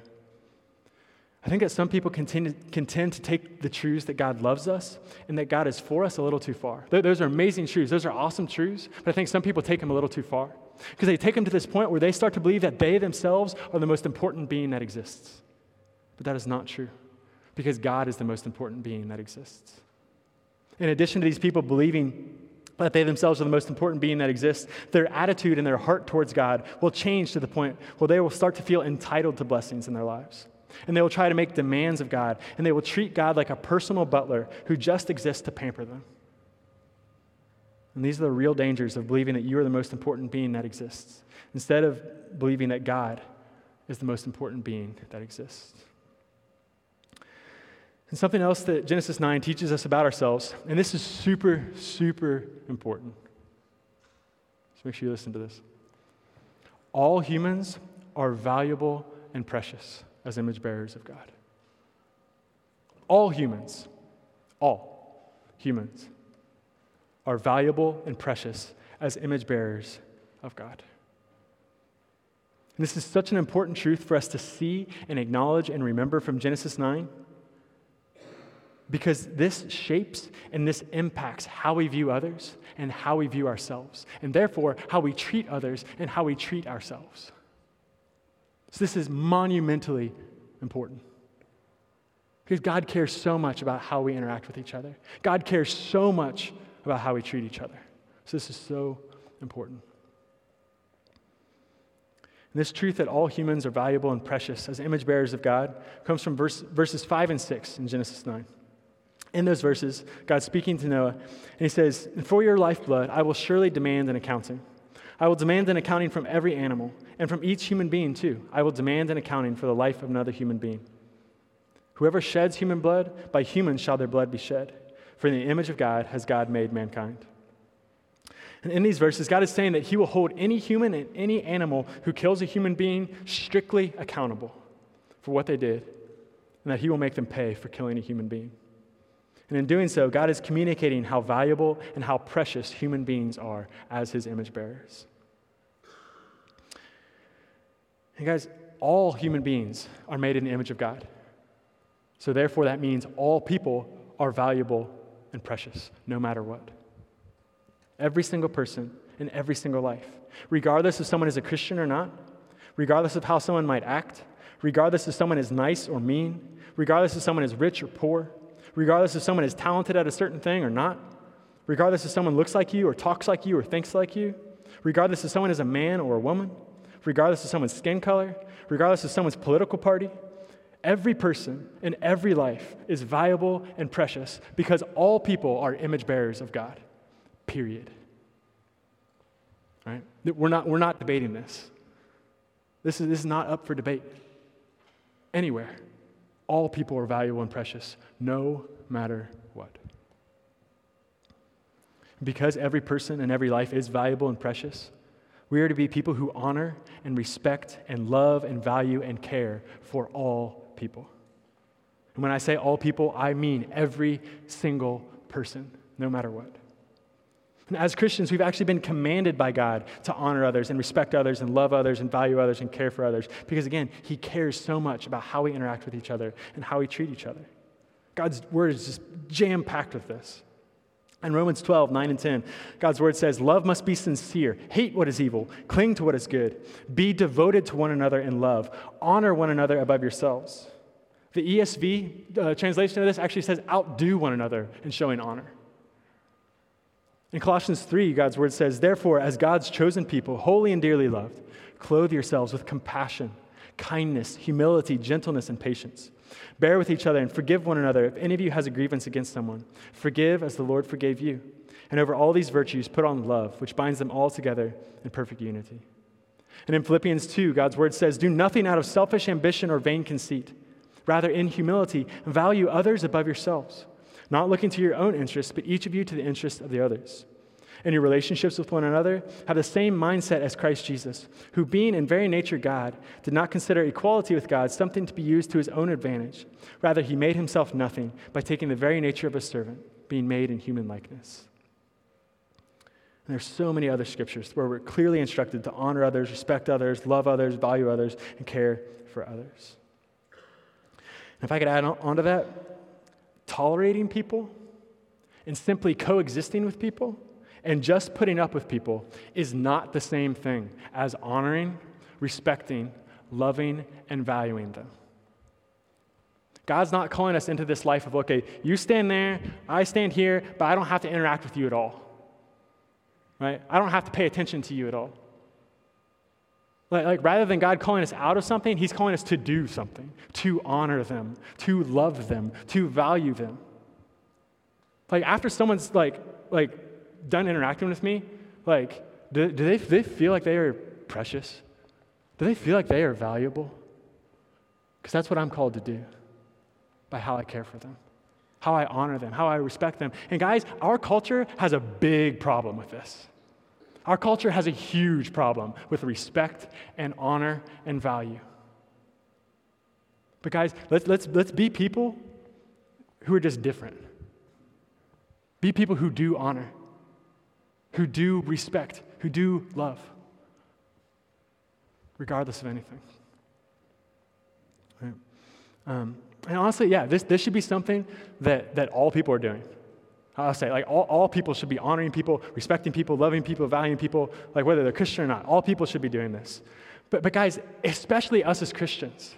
I think that some people continue, can tend to take the truths that God loves us and that God is for us a little too far. Those are amazing truths. Those are awesome truths, but I think some people take them a little too far because they take them to this point where they start to believe that they themselves are the most important being that exists. But that is not true because God is the most important being that exists. In addition to these people believing that they themselves are the most important being that exists, their attitude and their heart towards God will change to the point where they will start to feel entitled to blessings in their lives. And they will try to make demands of God, and they will treat God like a personal butler who just exists to pamper them. And these are the real dangers of believing that you are the most important being that exists, instead of believing that God is the most important being that exists. And something else that Genesis 9 teaches us about ourselves, and this is super, super important. So make sure you listen to this. All humans are valuable and precious as image bearers of God. All humans, all humans, are valuable and precious as image bearers of God. And this is such an important truth for us to see and acknowledge and remember from Genesis 9 because this shapes and this impacts how we view others and how we view ourselves, and therefore how we treat others and how we treat ourselves. So, this is monumentally important. Because God cares so much about how we interact with each other. God cares so much about how we treat each other. So, this is so important. And this truth that all humans are valuable and precious as image bearers of God comes from verse, verses 5 and 6 in Genesis 9. In those verses, God's speaking to Noah, and he says, For your lifeblood, I will surely demand an accounting. I will demand an accounting from every animal, and from each human being, too. I will demand an accounting for the life of another human being. Whoever sheds human blood, by humans shall their blood be shed. For in the image of God has God made mankind. And in these verses, God is saying that He will hold any human and any animal who kills a human being strictly accountable for what they did, and that He will make them pay for killing a human being. And in doing so, God is communicating how valuable and how precious human beings are as his image bearers. And guys, all human beings are made in the image of God. So therefore, that means all people are valuable and precious, no matter what. Every single person in every single life, regardless if someone is a Christian or not, regardless of how someone might act, regardless if someone is nice or mean, regardless if someone is rich or poor, regardless if someone is talented at a certain thing or not, regardless if someone looks like you or talks like you or thinks like you, regardless if someone is a man or a woman, regardless of someone's skin color, regardless of someone's political party, every person in every life is valuable and precious because all people are image bearers of God. Period. Right? We're not, we're not debating this. This is, this is not up for debate anywhere all people are valuable and precious, no matter what. Because every person and every life is valuable and precious, we are to be people who honor and respect and love and value and care for all people. And when I say all people, I mean every single person, no matter what. And as Christians, we've actually been commanded by God to honor others and respect others and love others and value others and care for others. Because again, He cares so much about how we interact with each other and how we treat each other. God's word is just jam packed with this. In Romans 12, 9 and 10, God's word says, Love must be sincere, hate what is evil, cling to what is good, be devoted to one another in love, honor one another above yourselves. The ESV uh, translation of this actually says, outdo one another in showing honor. In Colossians 3, God's word says, Therefore, as God's chosen people, holy and dearly loved, clothe yourselves with compassion, kindness, humility, gentleness, and patience. Bear with each other and forgive one another if any of you has a grievance against someone. Forgive as the Lord forgave you. And over all these virtues, put on love, which binds them all together in perfect unity. And in Philippians 2, God's word says, Do nothing out of selfish ambition or vain conceit. Rather, in humility, value others above yourselves not looking to your own interests, but each of you to the interests of the others. In your relationships with one another, have the same mindset as Christ Jesus, who, being in very nature God, did not consider equality with God something to be used to his own advantage. Rather, he made himself nothing by taking the very nature of a servant, being made in human likeness. And there's so many other scriptures where we're clearly instructed to honor others, respect others, love others, value others, and care for others. And If I could add on to that, tolerating people and simply coexisting with people and just putting up with people is not the same thing as honoring, respecting, loving, and valuing them. God's not calling us into this life of, okay, you stand there, I stand here, but I don't have to interact with you at all. Right? I don't have to pay attention to you at all. Like, like, rather than God calling us out of something, He's calling us to do something, to honor them, to love them, to value them. Like after someone's like like done interacting with me, like do, do they, do they feel like they are precious? Do they feel like they are valuable? Because that's what I'm called to do by how I care for them, how I honor them, how I respect them. And guys, our culture has a big problem with this. Our culture has a huge problem with respect and honor and value. But guys, let's, let's, let's be people who are just different. Be people who do honor, who do respect, who do love, regardless of anything. Right? Um, and honestly, yeah, this, this should be something that, that all people are doing. I'll say, like, all, all people should be honoring people, respecting people, loving people, valuing people, like, whether they're Christian or not. All people should be doing this. But, but guys, especially us as Christians.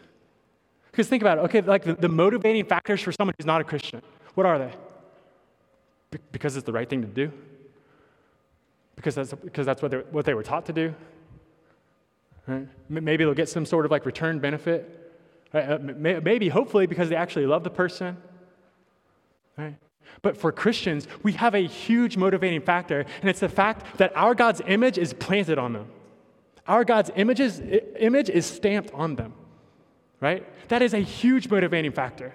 Because think about it, okay, like the, the motivating factors for someone who's not a Christian, what are they? because it's the right thing to do? Because that's, because that's what, what they were taught to do? Right? Maybe they'll get some sort of like return benefit. Right? Uh, maybe, hopefully, because they actually love the person. Right? But for Christians, we have a huge motivating factor, and it's the fact that our God's image is planted on them. Our God's images, image is stamped on them. Right? That is a huge motivating factor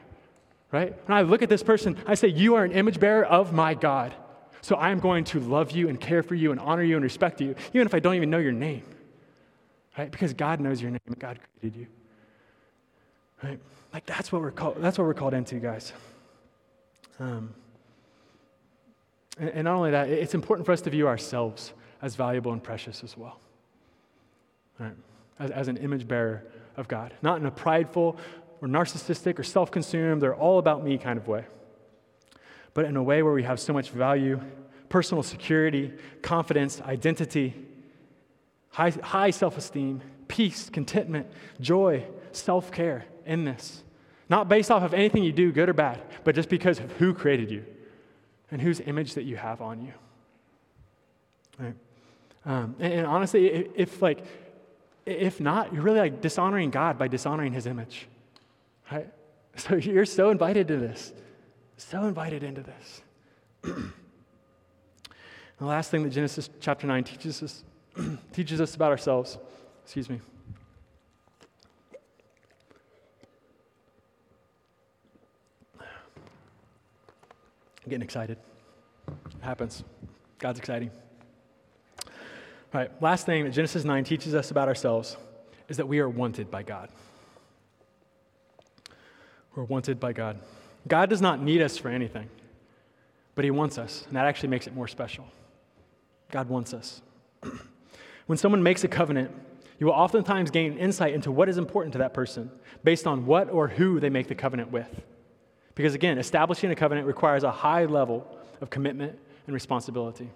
right? When I look at this person, I say, You are an image bearer of my God. So I am going to love you and care for you and honor you and respect you, even if I don't even know your name, right? Because God knows your name and God created you, right? Like that's what we're called. That's what we're called into, guys. Um, and, and not only that, it's important for us to view ourselves as valuable and precious as well, right? As, as an image bearer of God, not in a prideful, or narcissistic or self consumed or all about me kind of way, but in a way where we have so much value, personal security, confidence, identity, high, high self esteem, peace, contentment, joy, self care in this. Not based off of anything you do, good or bad, but just because of who created you and whose image that you have on you. Right? Um, and, and honestly, if, if like, if not, you're really like dishonoring God by dishonoring his image. Right? So you're so invited to this. So invited into this. the last thing that Genesis chapter 9 teaches us, teaches us about ourselves, excuse me. I'm getting excited. It happens. God's exciting. All right, last thing that Genesis 9 teaches us about ourselves is that we are wanted by God. We're wanted by God. God does not need us for anything, but He wants us, and that actually makes it more special. God wants us. when someone makes a covenant, you will oftentimes gain insight into what is important to that person based on what or who they make the covenant with. Because again, establishing a covenant requires a high level of commitment and responsibility.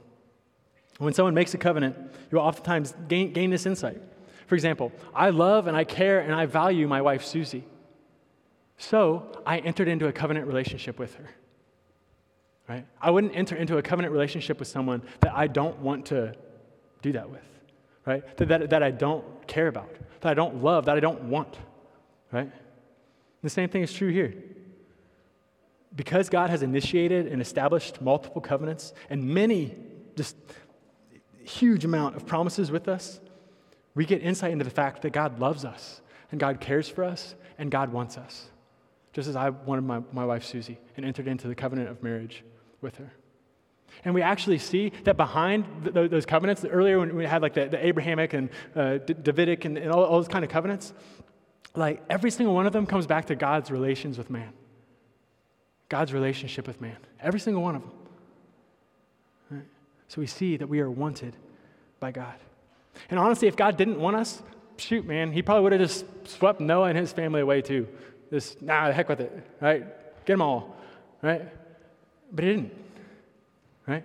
When someone makes a covenant, you will oftentimes gain, gain this insight. For example, I love and I care and I value my wife, Susie. So I entered into a covenant relationship with her. Right? I wouldn't enter into a covenant relationship with someone that I don't want to do that with, right? That, that, that I don't care about, that I don't love, that I don't want, right? The same thing is true here. Because God has initiated and established multiple covenants and many, just huge amount of promises with us, we get insight into the fact that God loves us and God cares for us and God wants us just as I wanted my, my wife Susie and entered into the covenant of marriage with her. And we actually see that behind th- those covenants, earlier when we had like the, the Abrahamic and uh, D- Davidic and, and all, all those kind of covenants, like every single one of them comes back to God's relations with man. God's relationship with man. Every single one of them. Right? So we see that we are wanted by God. And honestly, if God didn't want us, shoot, man, he probably would have just swept Noah and his family away too this, nah, the heck with it, right? Get them all, right? But he didn't, right?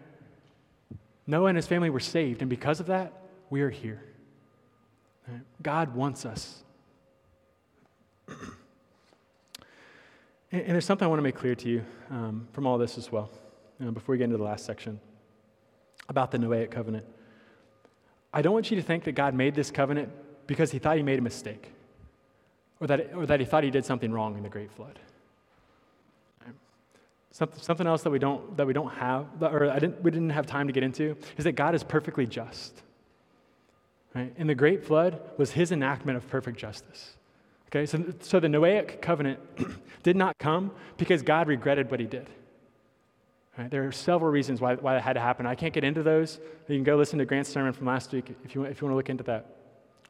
Noah and his family were saved, and because of that, we are here. Right? God wants us. and, and, there's something I want to make clear to you um, from all this as well, you know, before we get into the last section about the Noahic covenant. I don't want you to think that God made this covenant because he thought he made a mistake or that, or that he thought he did something wrong in the great flood. Something, something else that we don't, that we don't have, or I didn't, we didn't have time to get into, is that God is perfectly just. Right? And the great flood was his enactment of perfect justice. Okay, so, so the Noahic covenant did not come because God regretted what he did. Right? There are several reasons why, why that had to happen. I can't get into those. You can go listen to Grant's sermon from last week if you, if you want to look into that,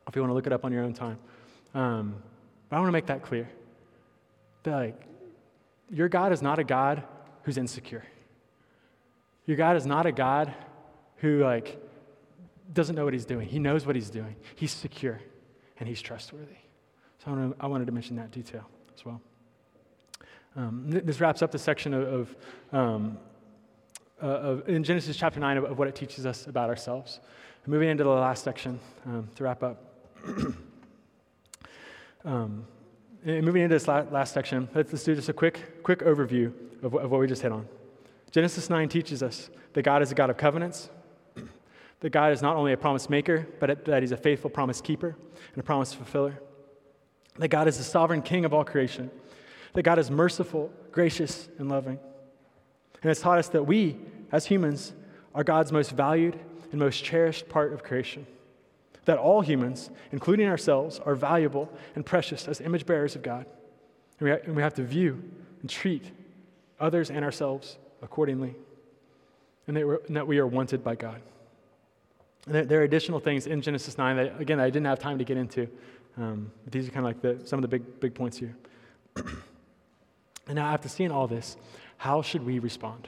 if you want to look it up on your own time. Um, I want to make that clear. That, like, your God is not a God who's insecure. Your God is not a God who, like, doesn't know what he's doing. He knows what he's doing. He's secure and he's trustworthy. So I, wanted to mention that detail as well. Um, this wraps up the section of, of um, uh, of, in Genesis chapter 9 of, of, what it teaches us about ourselves. Moving into the last section um, to wrap up. um, moving into this last, section, let's, let's, do just a quick, quick overview of, of what we just hit on. Genesis 9 teaches us that God is a God of covenants, that God is not only a promise maker, but that He's a faithful promise keeper and a promise fulfiller, that God is the sovereign king of all creation, that God is merciful, gracious, and loving and it's taught us that we, as humans, are God's most valued and most cherished part of creation. That all humans, including ourselves, are valuable and precious as image bearers of God. And we, ha- and we have to view and treat others and ourselves accordingly. And that, and that we are wanted by God. And there, there, are additional things in Genesis 9 that, again, I didn't have time to get into. Um, but these are kind of like the, some of the big, big points here. and now, after seeing all this, how should we respond?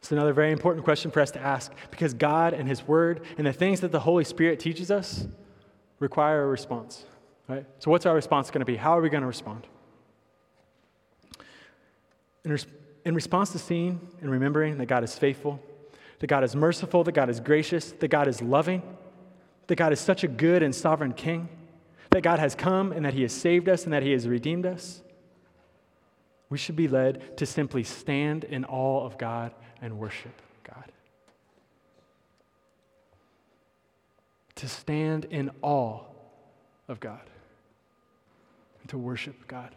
It's another very important question for us to ask because God and His Word and the things that the Holy Spirit teaches us require a response. Right? So, what's our response going to be? How are we going to respond? In, res- in response to seeing and remembering that God is faithful, that God is merciful, that God is gracious, that God is loving, that God is such a good and sovereign King, that God has come and that He has saved us and that He has redeemed us, we should be led to simply stand in awe of God and worship God. To stand in awe of God and to worship God.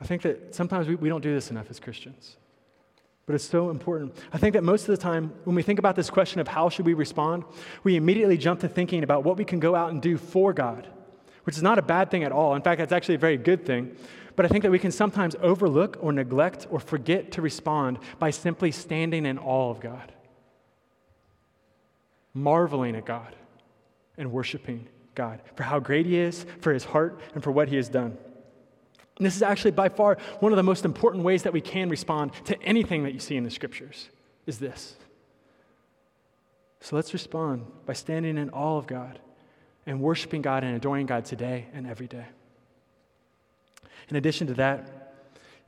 I think that sometimes we, we don't do this enough as Christians, but it's so important. I think that most of the time, when we think about this question of how should we respond, we immediately jump to thinking about what we can go out and do for God which is not a bad thing at all. In fact, that's actually a very good thing. But I think that we can sometimes overlook or neglect or forget to respond by simply standing in awe of God, marveling at God, and worshiping God for how great He is, for His heart, and for what He has done. And this is actually by far one of the most important ways that we can respond to anything that you see in the scriptures is this. So let's respond by standing in awe of God and worshiping God and adoring God today and every day. In addition to that,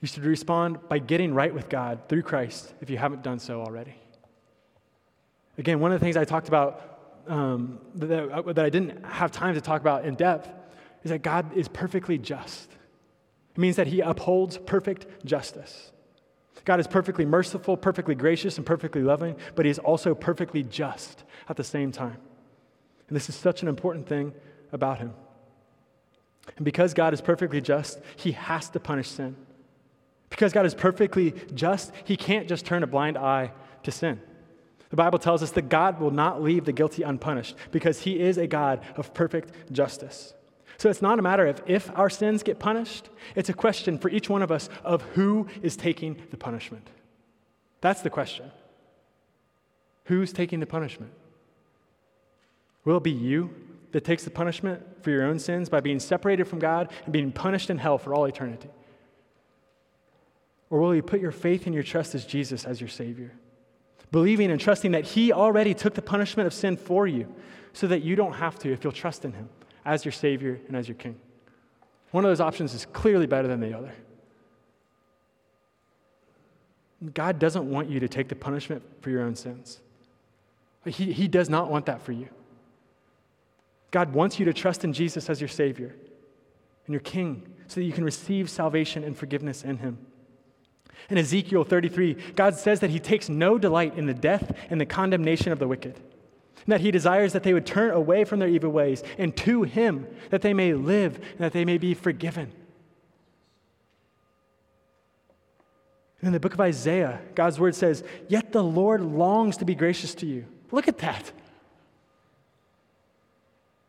you should respond by getting right with God through Christ if you haven't done so already. Again, one of the things I talked about um, that, that I didn't have time to talk about in depth is that God is perfectly just. It means that He upholds perfect justice. God is perfectly merciful, perfectly gracious, and perfectly loving, but He is also perfectly just at the same time. And this is such an important thing about him. And because God is perfectly just, he has to punish sin. Because God is perfectly just, he can't just turn a blind eye to sin. The Bible tells us that God will not leave the guilty unpunished because he is a God of perfect justice. So it's not a matter of if our sins get punished, it's a question for each one of us of who is taking the punishment. That's the question. Who's taking the punishment? Will it be you that takes the punishment for your own sins by being separated from God and being punished in hell for all eternity? Or will you put your faith and your trust as Jesus as your Savior? Believing and trusting that He already took the punishment of sin for you so that you don't have to if you'll trust in Him as your Savior and as your King. One of those options is clearly better than the other. God doesn't want you to take the punishment for your own sins. He, he does not want that for you. God wants you to trust in Jesus as your Savior and your King so that you can receive salvation and forgiveness in Him. In Ezekiel 33, God says that He takes no delight in the death and the condemnation of the wicked, and that He desires that they would turn away from their evil ways and to Him, that they may live and that they may be forgiven. And in the book of Isaiah, God's word says, Yet the Lord longs to be gracious to you. Look at that.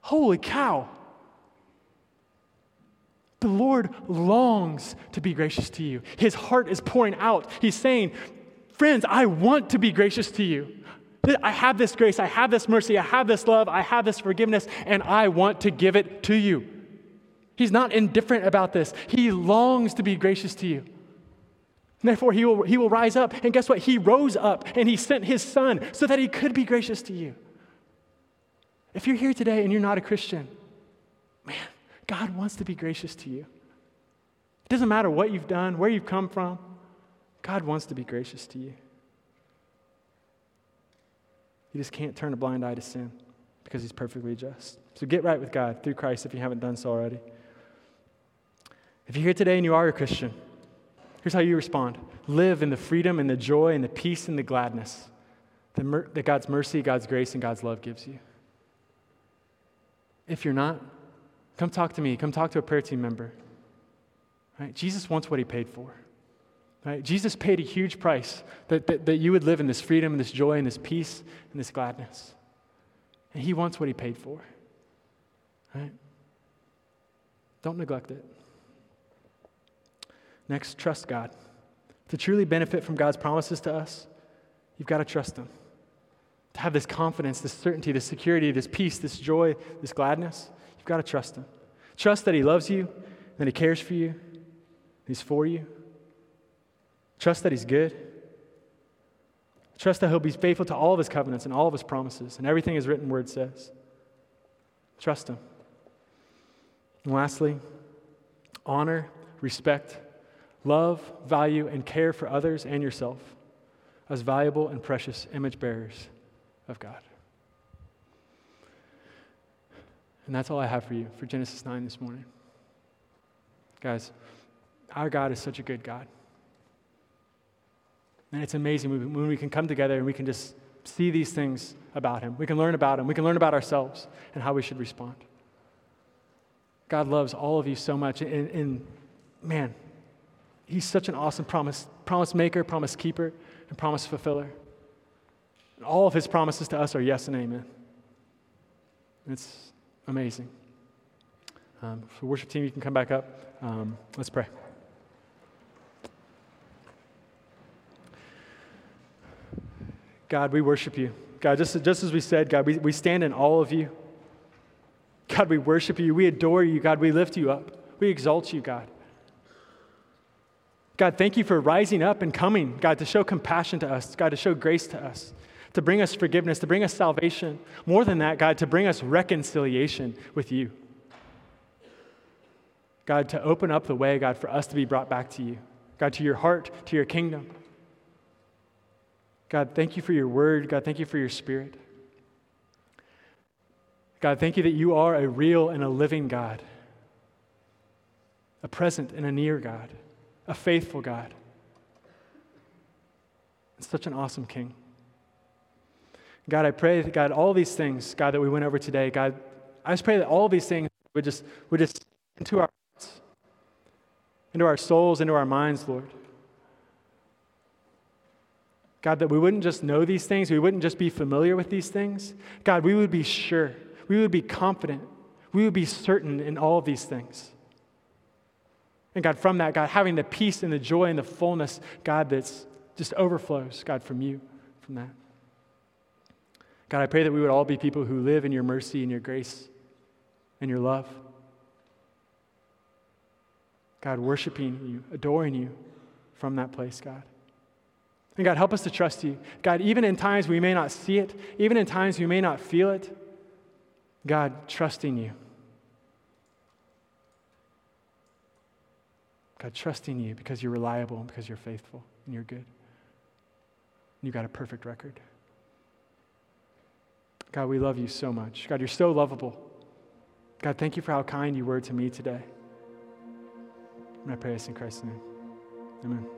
Holy cow. The Lord longs to be gracious to you. His heart is pouring out. He's saying, Friends, I want to be gracious to you. I have this grace, I have this mercy, I have this love, I have this forgiveness, and I want to give it to you. He's not indifferent about this. He longs to be gracious to you. And therefore, he will, he will rise up. And guess what? He rose up and he sent his son so that he could be gracious to you. If you're here today and you're not a Christian, man, God wants to be gracious to you. It doesn't matter what you've done, where you've come from, God wants to be gracious to you. You just can't turn a blind eye to sin because he's perfectly just. So get right with God through Christ if you haven't done so already. If you're here today and you are a Christian, here's how you respond live in the freedom and the joy and the peace and the gladness that, mer- that God's mercy, God's grace, and God's love gives you. If you're not, come talk to me. Come talk to a prayer team member. Right? Jesus wants what he paid for. Right? Jesus paid a huge price that, that, that you would live in this freedom and this joy and this peace and this gladness. And he wants what he paid for. Right? Don't neglect it. Next, trust God. To truly benefit from God's promises to us, you've got to trust Him. To have this confidence, this certainty, this security, this peace, this joy, this gladness, you've got to trust Him. Trust that He loves you, that He cares for you, He's for you. Trust that He's good. Trust that He'll be faithful to all of His covenants and all of His promises and everything His written word says. Trust Him. And lastly, honor, respect, love, value, and care for others and yourself as valuable and precious image bearers of God. And that's all I have for you for Genesis 9 this morning. Guys, our God is such a good God. And it's amazing when we can come together and we can just see these things about Him. We can learn about Him. We can learn about ourselves and how we should respond. God loves all of you so much. And, and man, He's such an awesome promise, promise maker, promise keeper, and promise fulfiller. And all of His promises to us are yes and amen. It's amazing. Um, for worship team, you can come back up. Um, let's pray. God, we worship you. God, just, just as we said, God, we, we stand in awe of you. God, we worship you. We adore you. God, we lift you up. We exalt you, God. God, thank you for rising up and coming, God, to show compassion to us, God, to show grace to us, to bring us forgiveness, to bring us salvation. More than that, God, to bring us reconciliation with you. God, to open up the way, God, for us to be brought back to you. God, to your heart, to your kingdom. God, thank you for your word. God, thank you for your spirit. God, thank you that you are a real and a living God, a present and a near God, a faithful God, and such an awesome King. God, I pray that, God, all these things, God, that we went over today, God, I just pray that all these things would just, would just into our hearts, into our souls, into our minds, Lord. God, that we wouldn't just know these things, we wouldn't just be familiar with these things. God, we would be sure, we would be confident, we would be certain in all of these things. And God, from that, God, having the peace and the joy and the fullness, God, that's just overflows, God, from you, from that. God, I pray that we would all be people who live in your mercy and your grace and your love. God, worshiping you, adoring you from that place, God. And God, help us to trust you. God, even in times we may not see it, even in times we may not feel it, God, trusting you. God, trusting you because you're reliable and because you're faithful and you're good. And you've got a perfect record. God, we love you so much. God, you're so lovable. God, thank you for how kind you were to me today. And I pray this in Christ's name. Amen.